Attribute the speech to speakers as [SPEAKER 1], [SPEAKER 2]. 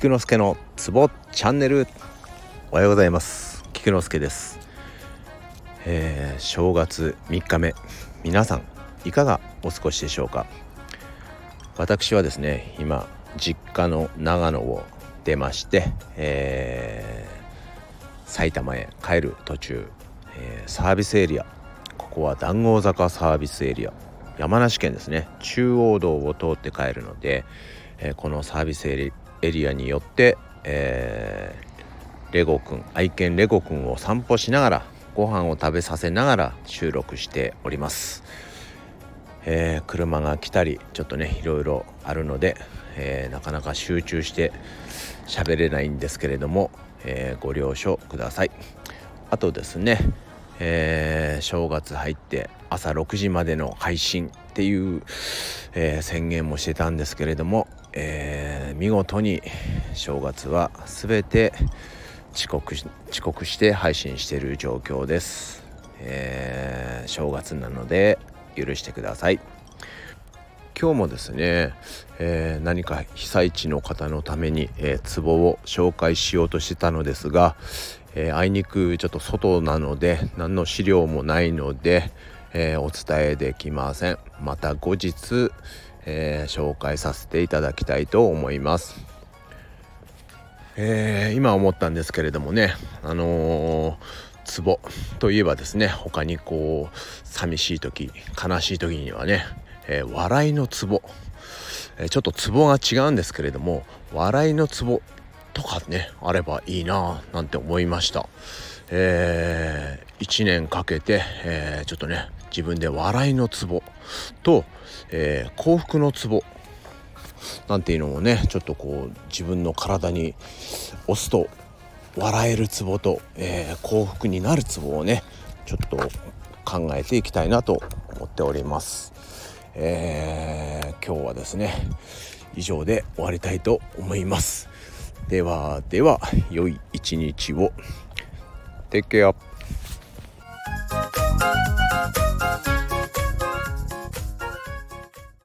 [SPEAKER 1] 菊之助のツボチャンネル。おはようございます。菊之助です、えー、正月3日目。皆さんいかがお過ごしでしょうか？私はですね今実家の長野を出まして、えー、埼玉へ帰る途中、えー、サービスエリア。ここは談合坂サービスエリア。山梨県ですね。中央道を通って帰るので、えー、このサービスエリエリアによって、えー、レゴくん愛犬レゴくんを散歩しながらご飯を食べさせながら収録しております、えー、車が来たりちょっとねいろいろあるので、えー、なかなか集中して喋れないんですけれども、えー、ご了承ください。あとですねえ、正月入って朝6時までの配信っていう、え、宣言もしてたんですけれども、えー、見事に正月は全て遅刻遅刻して配信している状況です、え正月なので許してください。今日もですね、えー、何か被災地の方のために、えー、壺を紹介しようとしてたのですが、えー、あいにくちょっと外なので何の資料もないので、え、お伝えできません。また後日、えー、紹介させていただきたいと思います、え今思ったんですけれどもねあのツボといえばですね他にこう寂しい時悲しい時にはね、え笑いのツボえちょっとツボが違うんですけれども笑いのツボとかねあればいいななんて思いましたえー、1年かけて、えー、ちょっとね自分で笑いのツボと、えー、幸福のツボなんていうのもねちょっとこう自分の体に押すと笑えるツボと、えー、幸福になるツボをねちょっと考えていきたいなと思っております。えー、今日はですね以上で終わりたいと思います。ではでは良い一日を。Take care.